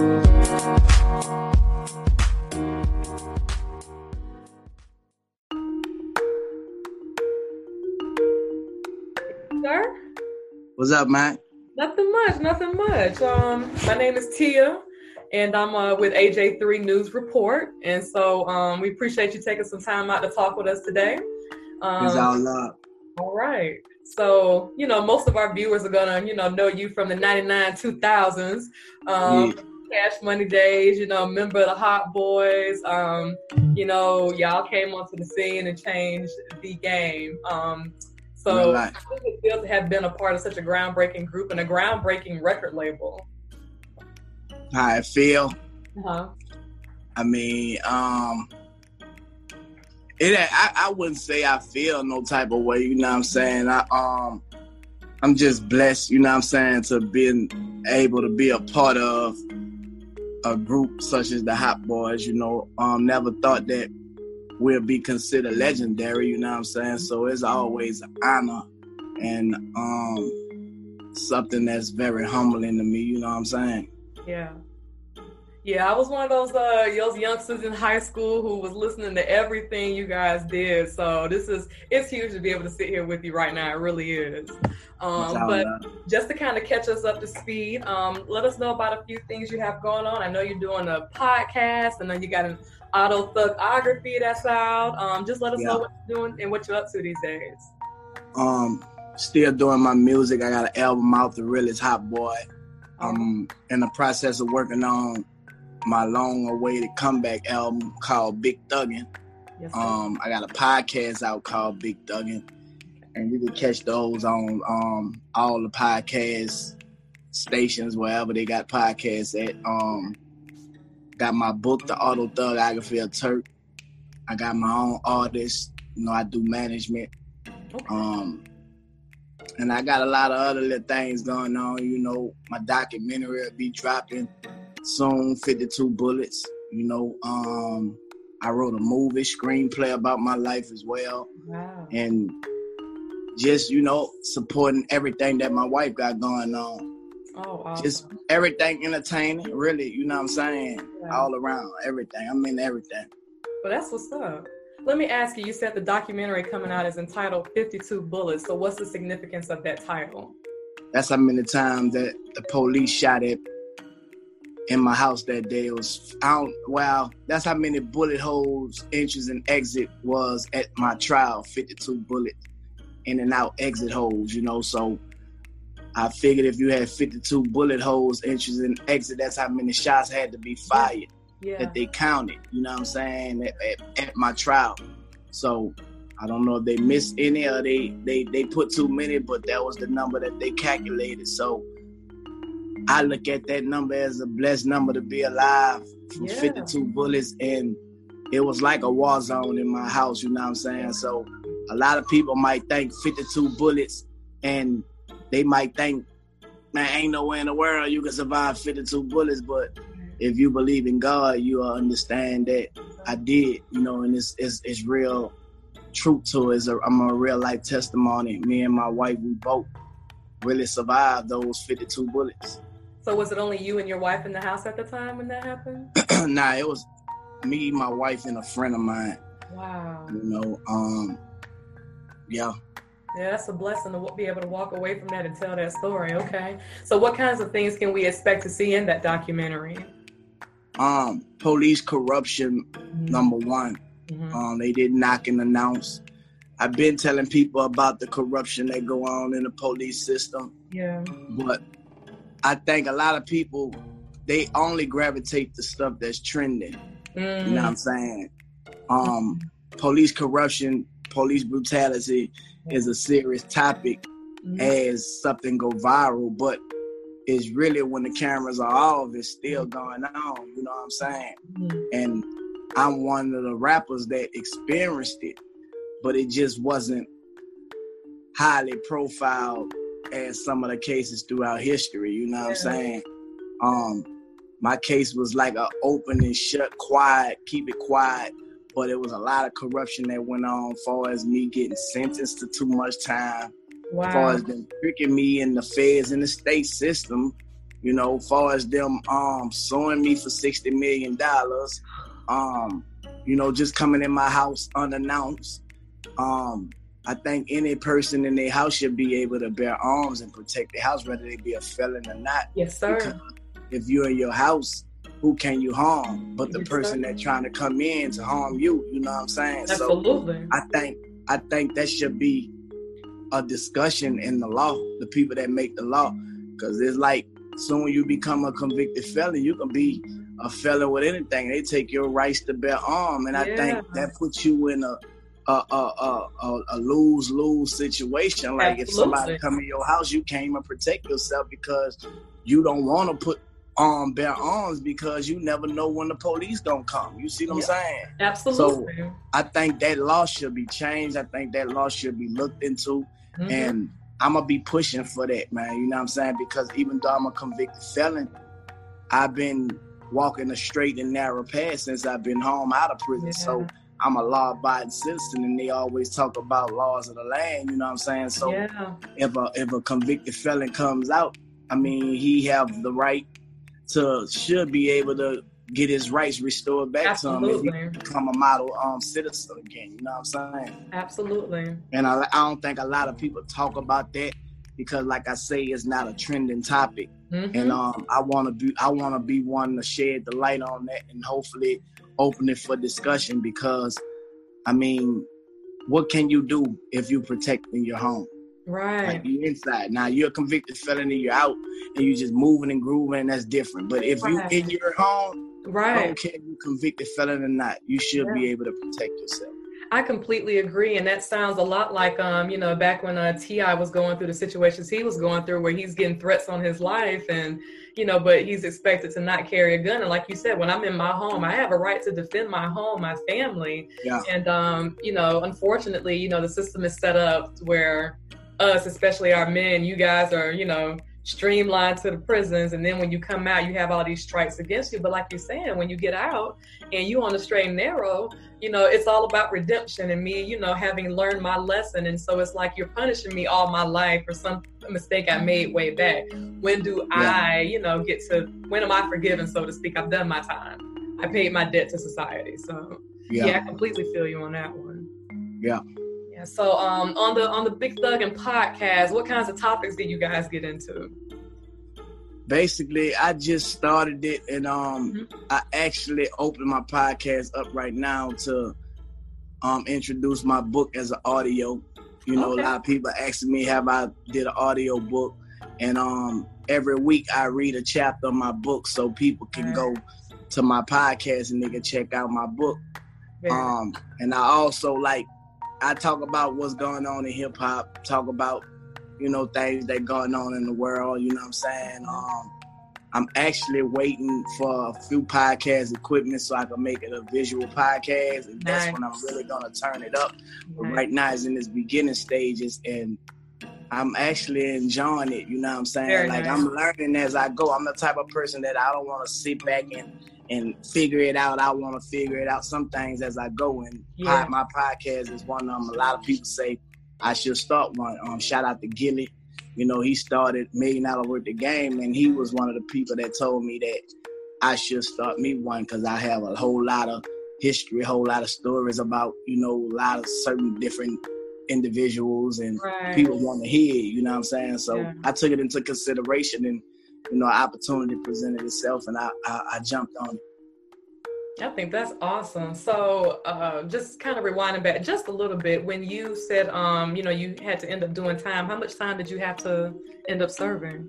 Sir? What's up, man? Nothing much, nothing much. Um, my name is Tia, and I'm uh, with AJ3 News Report. And so um, we appreciate you taking some time out to talk with us today. Um, It's all love. all right. So, you know, most of our viewers are gonna, you know, know you from the 99 2000s. Um, Cash Money days, you know, member of the Hot Boys. Um, you know, y'all came onto the scene and changed the game. Um, so how does it feel to have been a part of such a groundbreaking group and a groundbreaking record label? How I feel. Uh-huh. I mean, um, it. I, I wouldn't say I feel no type of way. You know what I'm saying? I um, I'm just blessed. You know what I'm saying to being able to be a part of a group such as the Hot Boys. You know, um, never thought that we'll be considered legendary. You know what I'm saying? So it's always an honor and um, something that's very humbling to me. You know what I'm saying? Yeah. Yeah, I was one of those uh those youngsters in high school who was listening to everything you guys did. So this is it's huge to be able to sit here with you right now. It really is. Um, but just to kind of catch us up to speed, um, let us know about a few things you have going on. I know you're doing a podcast, and then you got an autothugography that's out. Um, just let us know what you're doing and what you're up to these days. um still doing my music. I got an album out, The Realest Hot Boy. I'm in the process of working on my long awaited comeback album called Big Thuggin'. Yes. Um I got a podcast out called Big Thuggin'. And you can catch those on um all the podcast stations wherever they got podcasts at. Um got my book, The Auto Thugography of Turk. I got my own artist. You know, I do management. Okay. Um, and I got a lot of other little things going on. You know, my documentary will be dropping soon. Fifty Two Bullets. You know, um, I wrote a movie screenplay about my life as well, wow. and just you know supporting everything that my wife got going on. Oh, awesome. Just everything entertaining, really. You know what I'm saying? Yeah. All around, everything. I mean, everything. Well, that's what's up. Let me ask you, you said the documentary coming out is entitled 52 Bullets. So, what's the significance of that title? That's how many times that the police shot at in my house that day. It was I don't wow, that's how many bullet holes, entries and exit was at my trial. Fifty two bullet in and out exit holes, you know, so I figured if you had 52 bullet holes, entries and exit, that's how many shots had to be fired Yeah. that they counted. You know what I'm saying? At, at, at my trial. So I don't know if they missed any or they, they they put too many, but that was the number that they calculated. So I look at that number as a blessed number to be alive from Yeah. 52 bullets, and it was like a war zone in my house. You know what I'm saying? So a lot of people might think 52 bullets, and they might think, man, ain't nowhere in the world you can survive 52 bullets, but if you believe in God, you understand that I did, you know, and it's it's, it's real truth to it. It's a, I'm a real life testimony. Me and my wife, we both really survived those 52 bullets. So, was it only you and your wife in the house at the time when that happened? nah, it was me, my wife, and a friend of mine. Wow. You know, um, yeah. Yeah, that's a blessing to be able to walk away from that and tell that story. Okay. So, what kinds of things can we expect to see in that documentary? Um, police corruption, number one. Mhm. Um, they did knock and announce. I've been telling people about the corruption that go on in the police system, Yeah. but I think a lot of people they only gravitate to stuff that's trending. You know what I'm saying? Um, police corruption, police brutality is a serious topic Mhm. as something go viral, but it's really when the cameras are off, it's still going on. You know what I'm saying? Mhm. and I'm one of the rappers that experienced it, but it just wasn't highly profiled as some of the cases throughout history. You know what I'm saying? Um, my case was like a open and shut, quiet, keep it quiet. But it was a lot of corruption that went on, far as me getting sentenced to too much time, far as them tricking me in the feds in the state system You know, far as them um suing me for sixty million dollars, um, you know, just coming in my house unannounced. Um, I think any person in their house should be able to bear arms and protect their house, whether they be a felon or not. Yes, sir. Because if you're in your house, who can you harm? But the yes, person that's trying to come in to harm you, you know what I'm saying? Absolutely. So I think I think that should be a discussion in the law, the people that make the law. Cause it's like soon you become a convicted felon, you can be a felon with anything. They take your rights to bear arm. And I think that puts you in a a, a, a, a lose lose situation. Like Absolutely. if somebody come in your house, you can't even protect yourself because you don't want to put arm bear arms because you never know when the police gonna come. You see what yeah. I'm saying? Absolutely. So I think that law should be changed. I think that law should be looked into, mm-hmm. and I'm gonna be pushing for that, man. You know what I'm saying? Because even though I'm a convicted felon, I've been walking a straight and narrow path since I've been home out of prison. Yeah. So I'm a law abiding citizen and they always talk about laws of the land, you know what I'm saying? So yeah. if a if a convicted felon comes out, I mean he have the right to should be able to get his rights restored back Absolutely. to him and become a model um, citizen again. You know what I'm saying? Absolutely. And I, I don't think a lot of people talk about that because, like I say, it's not a trending topic. Mm-hmm. And um, I want to be I want to be one to shed the light on that and hopefully open it for discussion because, I mean, what can you do if you're protecting your home? Right. Like you inside. Now you're a convicted felon and you're out and you're just moving and grooving, that's different. But if right. you in your home, right. I don't care if you convicted felon or not, you should yeah. be able to protect yourself. I completely agree, and that sounds a lot like um, you know, back when uh, T.I. was going through the situations he was going through, where he's getting threats on his life, and you know, but he's expected to not carry a gun. And like you said, when I'm in my home, I have a right to defend my home, my family, yeah. and um, you know, unfortunately, you know, the system is set up where us, especially our men, you guys are, you know, streamlined to the prisons and then when you come out you have all these strikes against you. But like you're saying when you get out and you on the straight and narrow you know it's all about redemption and me you know having learned my lesson. And so it's like you're punishing me all my life for some mistake i made way back. When do yeah. i you know get to when am i forgiven so to speak? I've done my time. I paid my debt to society. So yeah, yeah i completely feel you on that one. Yeah so um, on the on the Big Thuggin podcast, what kinds of topics did you guys get into? Basically, I just started it, and um, mm-hmm. I actually opened my podcast up right now to um introduce my book as an audio. You know, okay. a lot of people asking me have I did an audio book, and um every week I read a chapter of my book so people can go to my podcast and they can check out my book. Yeah. Um, and I also like I talk about what's going on in hip hop, talk about, you know, things that going on in the world, you know what I'm saying? Um, I'm actually waiting for a few podcast equipment so I can make it a visual podcast, and that's nice. when I'm really gonna turn it up. But right now it's in its beginning stages, and I'm actually enjoying it. You know what I'm saying? Very like nice. I'm learning as I go. I'm the type of person that I don't want to sit back and and figure it out. I want to figure it out some things as I go. And yeah. my podcast is one of them. A lot of people say I should start one. Um, shout out to Gillie. You know, he started Million Dollar Worth of Game, and he was one of the people that told me that I should start me one because I have a whole lot of history, a whole lot of stories about, you know, a lot of certain different individuals and right. people want to hear, you know what I'm saying? So yeah. I took it into consideration and you know, opportunity presented itself and I, I, I jumped on it. I think that's awesome. So, uh, just kind of rewinding back just a little bit, when you said, um, you know, you had to end up doing time, how much time did you have to end up serving?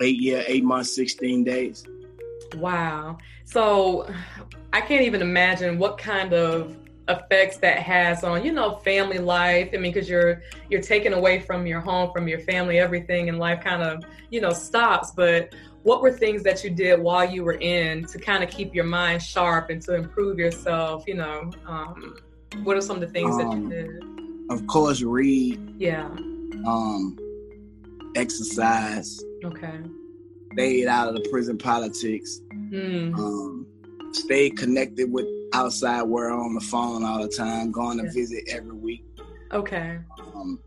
Eight year, eight months, 16 days. Wow. So, I can't even imagine what kind of effects that has on you know family life. I mean because you're you're taken away from your home from your family everything in life kind of you know stops. But what were things that you did while you were in to kind of keep your mind sharp and to improve yourself you know? Um, what are some of the things um, that you um, did? of course read. Yeah. Um exercise. Okay. Stayed out of the prison politics. Mm. um stay connected with outside world on the phone all the time, going to visit every week. Okay. Um,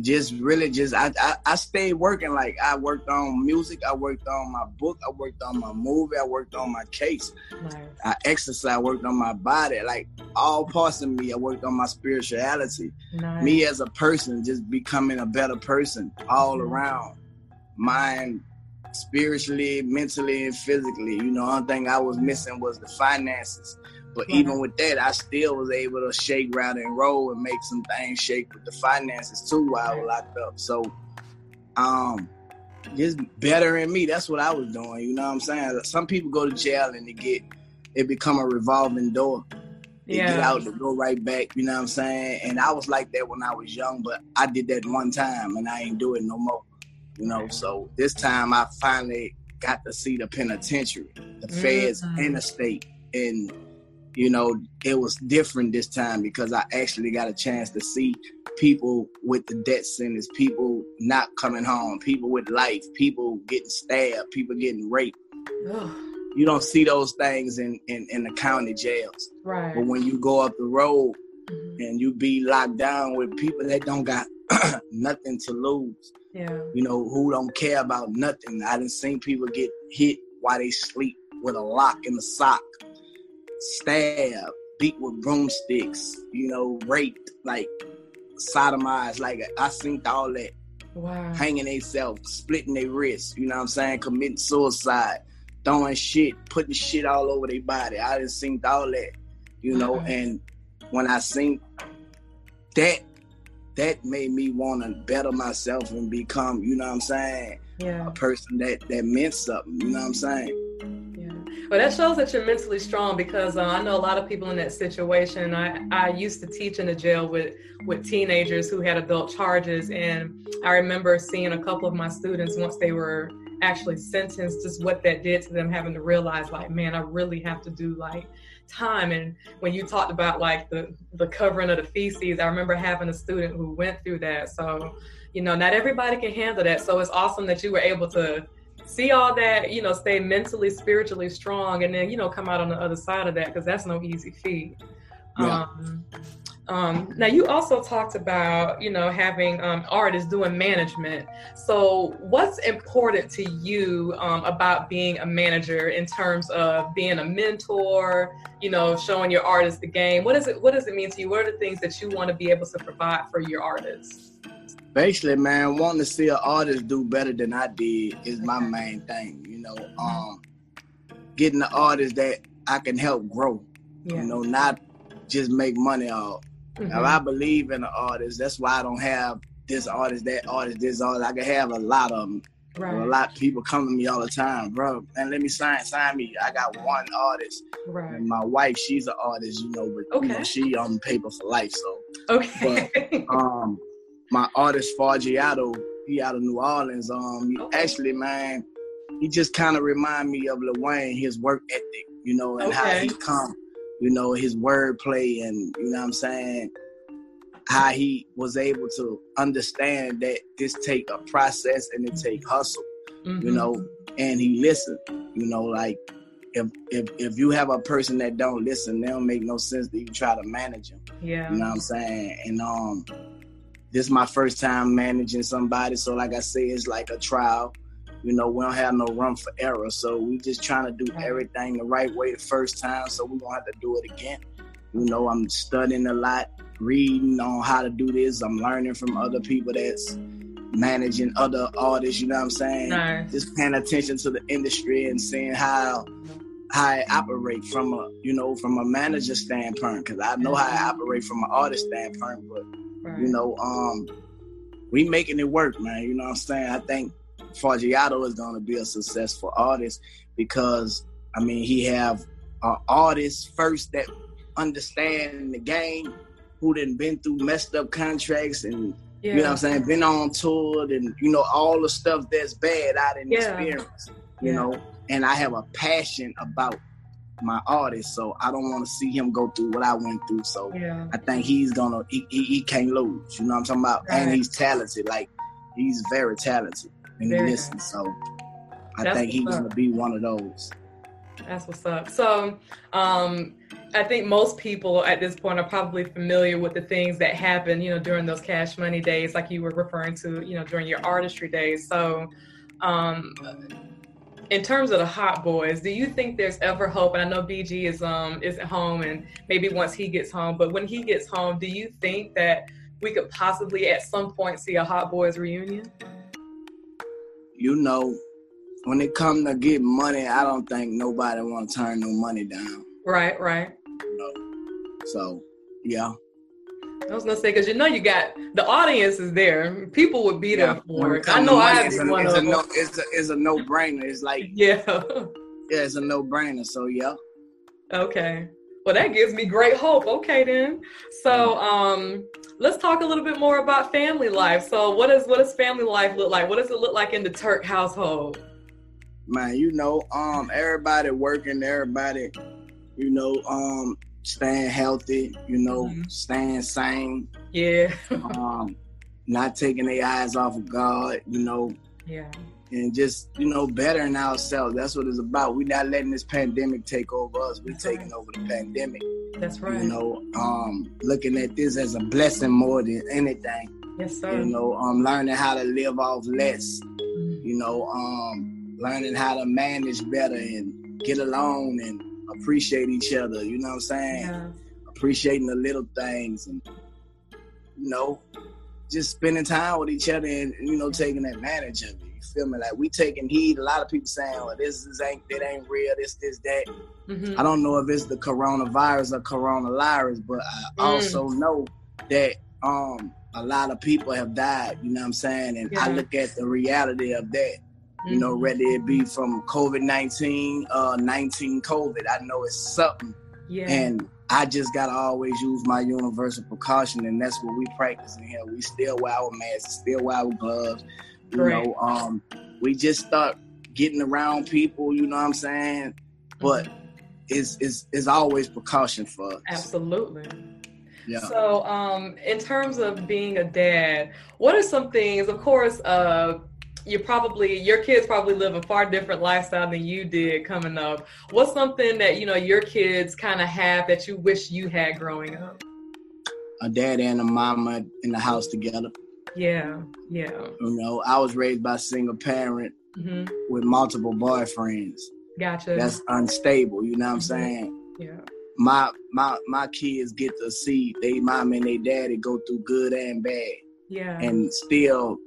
just really just I, I, I stayed working like I worked on music, I worked on my book, I worked on my movie, I worked on my case. Nice. I exercised, worked on my body, like all parts of me. I worked on my spirituality. Nice. Me as a person, just becoming a better person all mm-hmm. around. Mind, spiritually, mentally, and physically. You know, only thing I was missing was the finances. But even with that, I still was able to shake, round, and roll and make some things shake with the finances too while I was locked up. So, um, just better in me. That's what I was doing. You know what I'm saying? Some people go to jail and they get it become a revolving door. They yeah. get out to go right back. You know what I'm saying? And I was like that when I was young, but I did that one time and I ain't do it no more. You know, so this time I finally got to see the penitentiary, the feds, mm-hmm. and the state, and you know, it was different this time because I actually got a chance to see people with the death sentence, people not coming home, people with life, people getting stabbed, people getting raped. Ugh. You don't see those things in, in, in the county jails. Right. But when you go up the road mm-hmm. and you be locked down with people that don't got nothing to lose. Yeah. You know, who don't care about nothing. I didn't see people get hit while they sleep with a lock in the sock stabbed, beat with broomsticks, you know, raped, like sodomized. Like I seen all that. Wow. Hanging themselves, splitting their wrists, you know what I'm saying? Committing suicide, throwing shit, putting shit all over their body. I just seen all that, you know, and when I seen that, that made me want to better myself and become, you know what I'm saying? Yeah. A person that that meant something, you know what I'm saying? Yeah. Well, that shows that you're mentally strong because uh, I know a lot of people in that situation. I, I used to teach in the jail with, with teenagers who had adult charges. And I remember seeing a couple of my students once they were actually sentenced, just what that did to them, having to realize, like, man, I really have to do like time. And when you talked about like the, the covering of the feces, I remember having a student who went through that. So, you know, not everybody can handle that. So it's awesome that you were able to see all that, you know, stay mentally, spiritually strong, and then you know come out on the other side of that because that's no easy feat. Yeah. Um, um, now you also talked about you know having um, artists doing management. So what's important to you um, about being a manager in terms of being a mentor? You know, showing your artists the game. What does it What does it mean to you? What are the things that you want to be able to provide for your artists? basically, man, wanting to see an artist do better than I did is my main thing. You know, um, getting the artist that I can help grow. Yeah. You know, not just make money off. Mm-hmm. Now, I believe in the artist. That's why I don't have this artist, that artist, this artist. I can have a lot of them. Right. A lot of people come to me all the time, bro. And let me sign, sign me. I got one artist. Right. And my wife, she's an artist, you know, but okay. you know, she on paper for life. So okay. But, um, my artist Fargiato, he out of New Orleans. Um, okay. actually, man, he just kind of remind me of Lil Wayne, his work ethic, you know, and okay. how he come, you know, his wordplay, and you know what I'm saying, how he was able to understand that this take a process and it take hustle, mm-hmm. you know, and he listened, you know, like if if if you have a person that don't listen, they don't make no sense that you try to manage them. Yeah, you know what I'm saying, and um this is my first time managing somebody, so like I say, it's like a trial. You know, we don't have no room for error, so we just trying to do everything the right way the first time, so we won't have to do it again. You know, I'm studying a lot, reading on how to do this. I'm learning from other people that's managing other artists. You know what I'm saying? Just paying attention to the industry and seeing how how I operate from a you know from a manager standpoint because I know how I operate from an artist standpoint, but Right. You know, um, we making it work, man. You know what I'm saying? I think Fargiato is gonna be a successful artist because I mean he have uh, artists first that understand the game, who done been through messed up contracts and yeah. you know what I'm saying, been on tour and you know all the stuff that's bad I didn't yeah. experience. You yeah. know, and I have a passion about my artist, so I don't want to see him go through what I went through. So yeah. I think he's gonna he, he, he, can't lose. You know what I'm talking about? Right. And he's talented. Like he's very talented and very he listens. So I That's think he's gonna be one of those. That's what's up. So um I think most people at this point are probably familiar with the things that happen, you know, during those cash money days, like you were referring to, you know, during your artistry days. So, um, in terms of the hot boys, do you think there's ever hope? And I know BG is um is at home, and maybe once he gets home, but when he gets home, do you think that we could possibly at some point see a hot boys reunion? You know, when it come to get money, I don't think nobody want to turn no money down. Right, right. You know? So, yeah. I was gonna say because you know you got the audience is there. People would be there yeah. for it. I know I have one it's of a. No, it's a, it's a no brainer. It's like yeah, yeah, it's a no brainer. So yeah. Okay. Well, that gives me great hope. Okay, then. So, um, let's talk a little bit more about family life. So, what does what does family life look like? What does it look like in the Turk household? Man, you know, um, everybody working, everybody, you know, um, staying healthy, you know, mm-hmm. staying sane. Yeah. um, not taking their eyes off of God, you know. Yeah. And just, you know, bettering ourselves. That's what it's about. We're not letting this pandemic take over us. We're That's taking right. over the pandemic. That's right. You know, um, looking at this as a blessing more than anything. Yes, sir. You know, um, learning how to live off less. Mm-hmm. You know, um, learning how to manage better and get along and appreciate each other. You know what I'm saying? Yeah. Appreciating the little things and you know, just spending time with each other and you know taking advantage of it. You feel me? Like we taking heed. A lot of people saying, "Well, this, this ain't that ain't real. This this that." Mm-hmm. I don't know if it's the coronavirus or coronavirus, but I mm. also know that um a lot of people have died. You know what I'm saying? And yeah. I look at the reality of that you know, whether it be from COVID 19, uh, 19 COVID, I know it's something. Yeah. And I just gotta always use my universal precaution, and that's what we practice in here. We still wear our masks, still wear our gloves. You right. know, um, we just start getting around people. You know what I'm saying? But it's it's it's always precaution for us. Absolutely. Yeah. So, um, in terms of being a dad, what are some things? Of course, uh, you probably your kids probably live a far different lifestyle than you did coming up. What's something that you know your kids kind of have that you wish you had growing up? A dad and a mama in the house together. Yeah, yeah. You know, I was raised by a single parent mm-hmm. with multiple boyfriends. Gotcha. That's unstable. You know what I'm mm-hmm. saying? Yeah. My my my kids get to see they mom and they daddy go through good and bad. Yeah. And still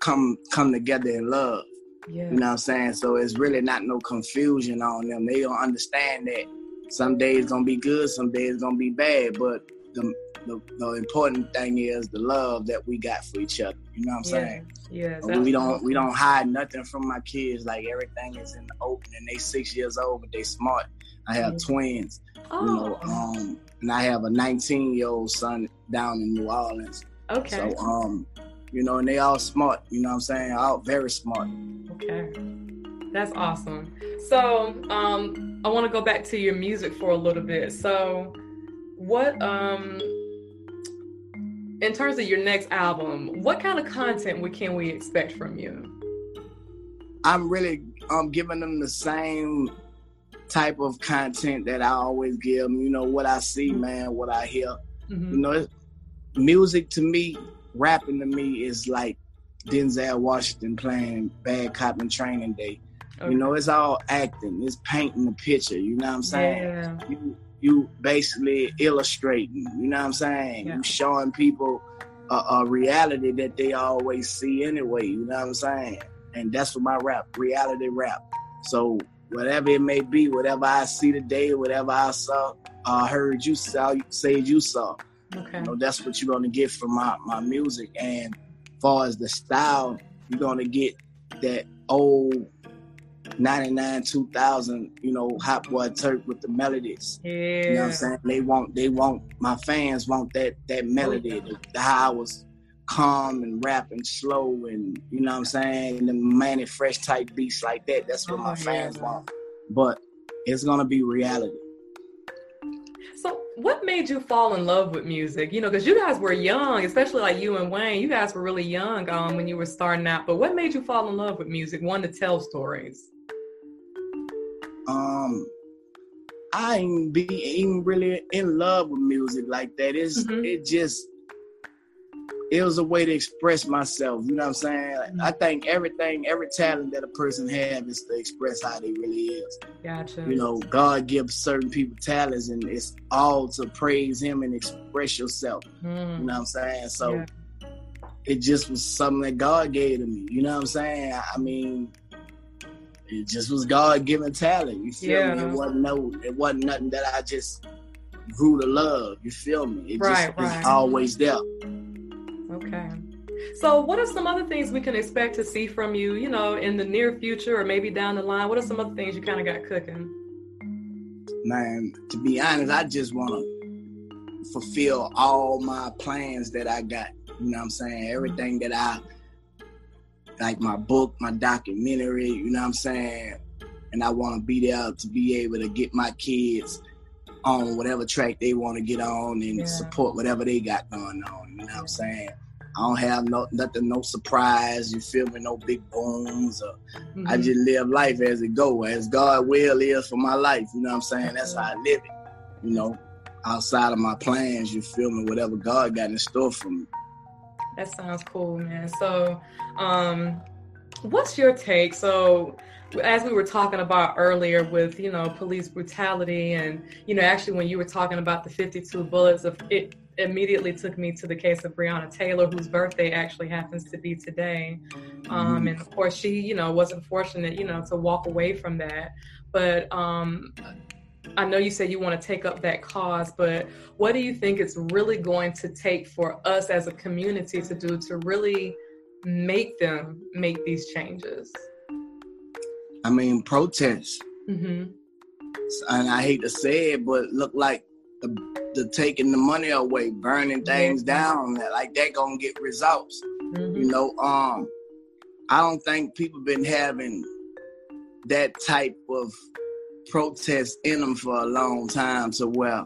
come come together in love. Yeah. You know what I'm saying? So it's really not no confusion on them. They don't understand that some days gonna be good, some days gonna be bad. But the the, the important thing is the love that we got for each other. You know what I'm saying? Yeah. We don't we don't hide nothing from my kids. Like everything is in the open, and they six years old, but they smart. I have yeah. twins. Oh. You know, um, and I have a 19 year old son down in New Orleans. Okay. So um, you know, and they all smart, you know what I'm saying? All very smart. Okay. That's awesome. So, um, I want to go back to your music for a little bit. So, what um in terms of your next album, what kind of content we, can we expect from you? I'm really um giving them the same type of content that I always give them. You know what I see, man, what I hear. Mm-hmm. You know, music to me rapping to me is like Denzel Washington playing Bad Cop and Training Day. Okay. You know, it's all acting. It's painting the picture. You know what I'm saying? Yeah. You you basically illustrating. You know what I'm saying? Yeah. You showing people a, a, reality that they always see anyway. You know what I'm saying? And that's what my rap, reality rap. So whatever it may be, whatever I see today, whatever I saw, uh, heard you saw, said you saw. Okay. You know, that's what you're gonna get from my, my music. And far as the style, you're gonna get that old 99 2000 you know hot boy turk with the melodies yeah. you know what i'm saying they want they want my fans want that that melody the, the how i was calm and rapping slow and you know what i'm saying the Mannie Fresh type beats like that that's what oh, my fans yeah, want but it's gonna be reality so, what made you fall in love with music? You know, because you guys were young, especially like you and Wayne. You guys were really young um, when you were starting out. But what made you fall in love with music? One to tell stories. Um, I ain't be even really in love with music like that. It's mm-hmm. it just it was a way to express myself. You know what I'm saying? Mm-hmm. I think everything, every talent that a person has is to express how they really is. Gotcha. You know, God gives certain people talents, and it's all to praise Him and express yourself. Mm. You know what I'm saying? So yeah. it just was something that God gave to me. You know what I'm saying? I mean, it just was God given talent. You feel yeah. me? It wasn't no, it wasn't nothing that I just grew to love. You feel me? It right, just right. always there. Okay. So, what are some other things we can expect to see from you, you know, in the near future or maybe down the line? What are some other things you kind of got cooking? Man, to be honest, I just want to fulfill all my plans that I got. You know what I'm saying? Everything that I like my book, my documentary, you know what I'm saying? And I want to be there to be able to get my kids on whatever track they want to get on and yeah. support whatever they got going on. You know what I'm saying? I don't have no nothing, no surprise. You feel me? No big booms. Or mm-hmm. I just live life as it go, as God will is for my life. You know what I'm saying? That's how I live it. You know, outside of my plans, you feel me? Whatever God got in store for me. That sounds cool, man. So, um, what's your take? So, as we were talking about earlier with you know police brutality and you know actually when you were talking about the 52 bullets of it immediately took me to the case of Breonna Taylor whose birthday actually happens to be today um, and of course she you know wasn't fortunate you know to walk away from that but um, I know you said you want to take up that cause, but what do you think it's really going to take for us as a community to do to really make them make these changes? I mean, protests. Mm-hmm. And I hate to say it, but look like the, the taking the money away, burning things yeah. down, like that gonna get results. Mm-hmm. You know, um, I don't think people been having that type of protest in them for a long time to where,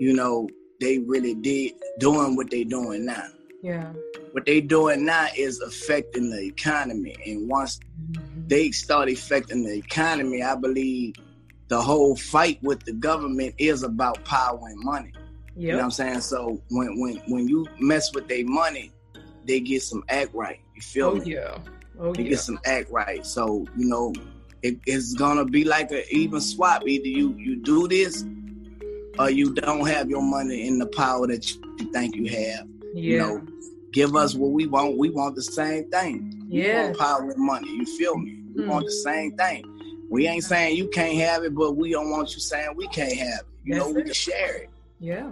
you know, they really did doing what they doing now. Yeah. What they doing now is affecting the economy. And once mm-hmm. they start affecting the economy, I believe the whole fight with the government is about power and money. Yep. You know what I'm saying? So when when when you mess with their money, they get some act right. You feel oh, me? Yeah. Oh, they yeah. get some act right. So, you know, it, it's gonna be like an even swap. Either you you do this, or you don't have your money in the power that you think you have. Yeah. You know, give us what we want. We want the same thing. Yeah. power and money. You feel me? We mm. want the same thing. We ain't saying you can't have it, but we don't want you saying we can't have it. You That's know, we can share it. Yeah.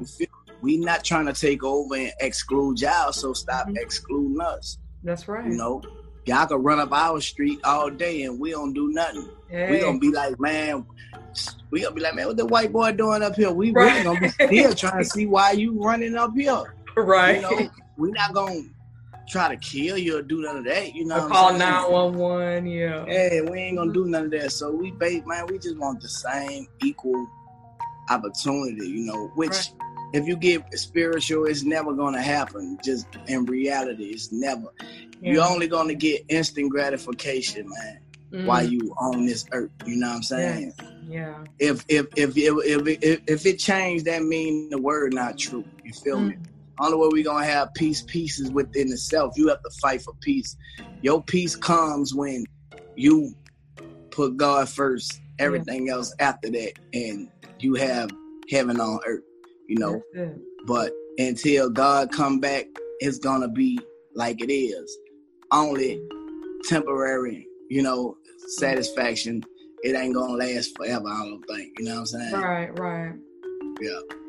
We not trying to take over and exclude y'all, so stop mm-hmm. excluding us. That's right. You know, y'all can run up our street all day and we don't do nothing. Hey. We gonna be like, man, we gonna be like, man, what the white boy doing up here? We right. really gonna be still trying to see why you running up here. Right. You know, we not gonna try to kill you or do none of that. You know, call nine one one. Yeah. Hey, we ain't gonna do mm-hmm. none of that. So we, man, we just want the same equal opportunity. You know, which. Right if you get spiritual, it's never gonna happen. Just in reality, it's never. Yeah. You're only gonna get instant gratification, man, mm. while you on this earth. You know what I'm saying? Yeah. If if if if if, if, if it changed, that mean the word not true. You feel mm. me? Only way we gonna have peace pieces within itself. You have to fight for peace. Your peace comes when you put God first, everything yeah. else after that, and you have heaven on earth you know. But until God come back, it's gonna be like it is. Only temporary, you know, satisfaction. It ain't gonna last forever, I don't think. You know what I'm saying? Right, right. Yeah.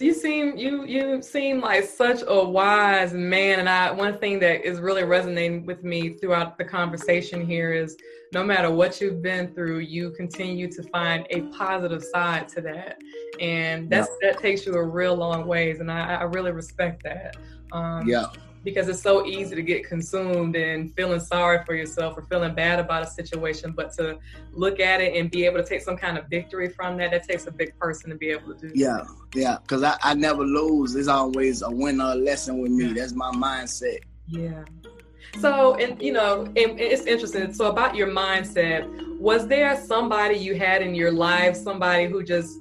You seem you you seem like such a wise man, and I one thing that is really resonating with me throughout the conversation here is no matter what you've been through, you continue to find a positive side to that, and that's yeah. that takes you a real long ways, and I, I really respect that. Um, yeah because it's so easy to get consumed and feeling sorry for yourself or feeling bad about a situation. But to look at it and be able to take some kind of victory from that, that takes a big person to be able to do. Yeah, yeah, because I, I never lose. It's always a win or a lesson with me. That's my mindset. Yeah. So, and you know, and it's interesting. So, about your mindset, was there somebody you had in your life, somebody who just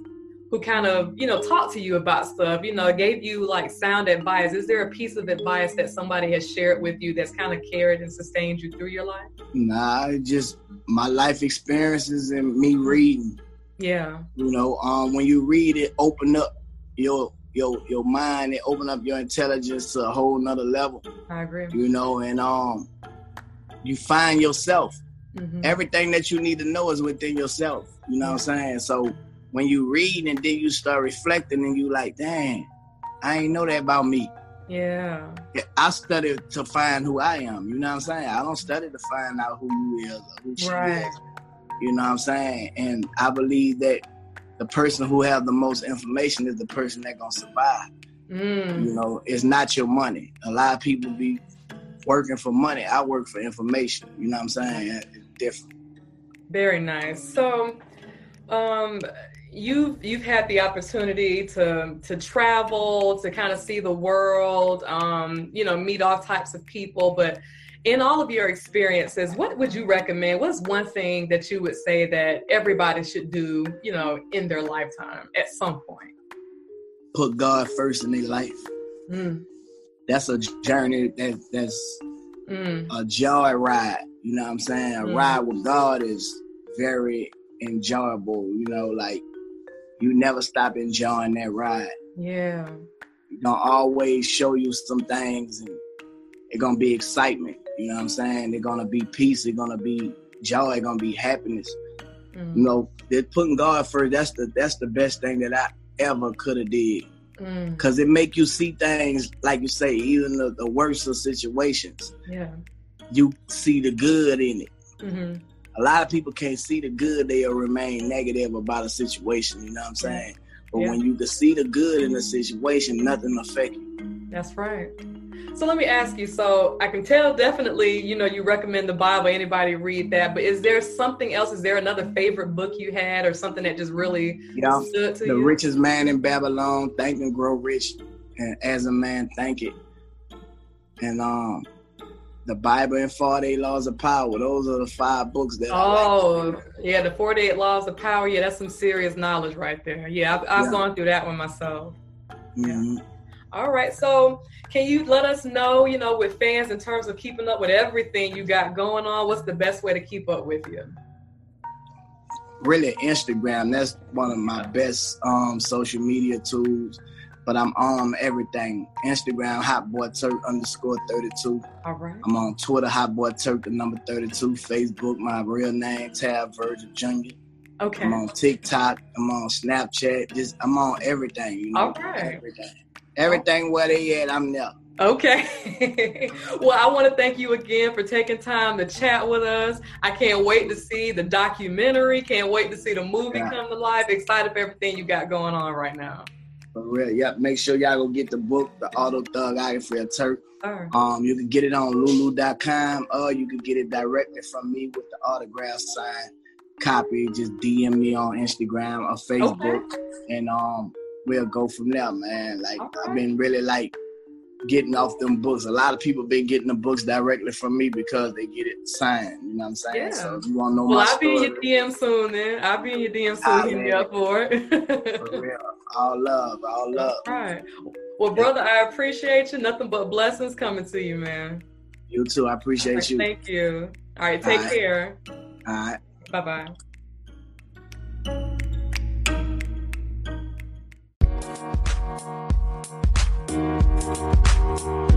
who kind of you know talked to you about stuff you know gave you like sound advice. Is there a piece of advice that somebody has shared with you that's kind of carried and sustained you through your life? Nah just my life experiences and me reading. Yeah. You know um when you read it open up your your your mind and open up your intelligence to a whole nother level. I agree. You know and um you find yourself. Mm-hmm. everything that you need to know is within yourself. You know what i'm saying? So when you read and then you start reflecting and you like, dang, I ain't know that about me. Yeah. I study to find who I am. You know what I'm saying? I don't study to find out who you is or who she right. is. You know what I'm saying? And I believe that the person who have the most information is the person that gonna survive. Mm. You know, it's not your money. A lot of people be working for money. I work for information. You know what I'm saying? It's different. Very nice. So, um, you've you've had the opportunity to to travel to kind of see the world um, you know meet all types of people but in all of your experiences what would you recommend what's one thing that you would say that everybody should do you know in their lifetime at some point put god first in their life mm. that's a journey that that's mm. a joy ride you know what i'm saying a mm. ride with god is very enjoyable you know like you never stop enjoying that ride. Yeah. It's gonna always show you some things and it's gonna be excitement. You know what I'm saying? They're gonna be peace, it's gonna be joy, it's gonna be happiness. Mm. You know, they're putting God first, that's the that's the best thing that I ever could have did. Mm. Cause it make you see things like you say, even the, the worst of situations. Yeah. You see the good in it. Mm-hmm a lot of people can't see the good, they'll remain negative about a situation. You know what I'm saying? But yeah. when you can see the good in a situation, nothing affect you. That's right. So let me ask you. So I can tell definitely, you know, you recommend the Bible. Anybody read that? But is there something else? Is there another favorite book you had, or something that just really yeah, stood to the you? The richest man in Babylon, Think and Grow Rich, and As a Man, Thinketh. And um, the Bible and 48 Laws of Power. Those are the five books that. Oh, like yeah, the 48 Laws of Power. Yeah, that's some serious knowledge right there. Yeah, I've, I've yeah. gone through that one myself. Mm-hmm. Yeah. All right, so can you let us know, you know, with fans in terms of keeping up with everything you got going on? What's the best way to keep up with you? Really, Instagram. That's one of my best um, social media tools but I'm on everything. Instagram, Hot Boy Turk underscore 32. All right. I'm on Twitter, Hot Boy Turk, the number 32. Facebook, my real name, Tab Virgil Jr. Okay. I'm on TikTok. I'm on Snapchat. Just I'm on everything. You know, All right. Everything. Everything where they at, I'm there. Okay. well, I want to thank you again for taking time to chat with us. I can't wait to see the documentary. Can't wait to see the movie yeah. come to life. Excited for everything you got going on right now. For real. Yep. Make sure y'all go get the book, The Auto Autobiography of Turk. Um, you can get it on lulu.com or you can get it directly from me with the autograph sign copy. Just DM me on Instagram or Facebook okay. and um we'll go from there, man. Like. I've been really like getting off them books. A lot of people been getting the books directly from me because they get it signed. You know what I'm saying? Yeah. So you want to know well, my I'll story, be in your DM soon. man. I'll be in your DM soon. Ah, hit me up for it. for real. All love, all love. All right. Well, brother, I appreciate you. Nothing but blessings coming to you, man. You too. I appreciate right, you. Thank you. All right. Take all care. All right. Bye bye. Thank you. Música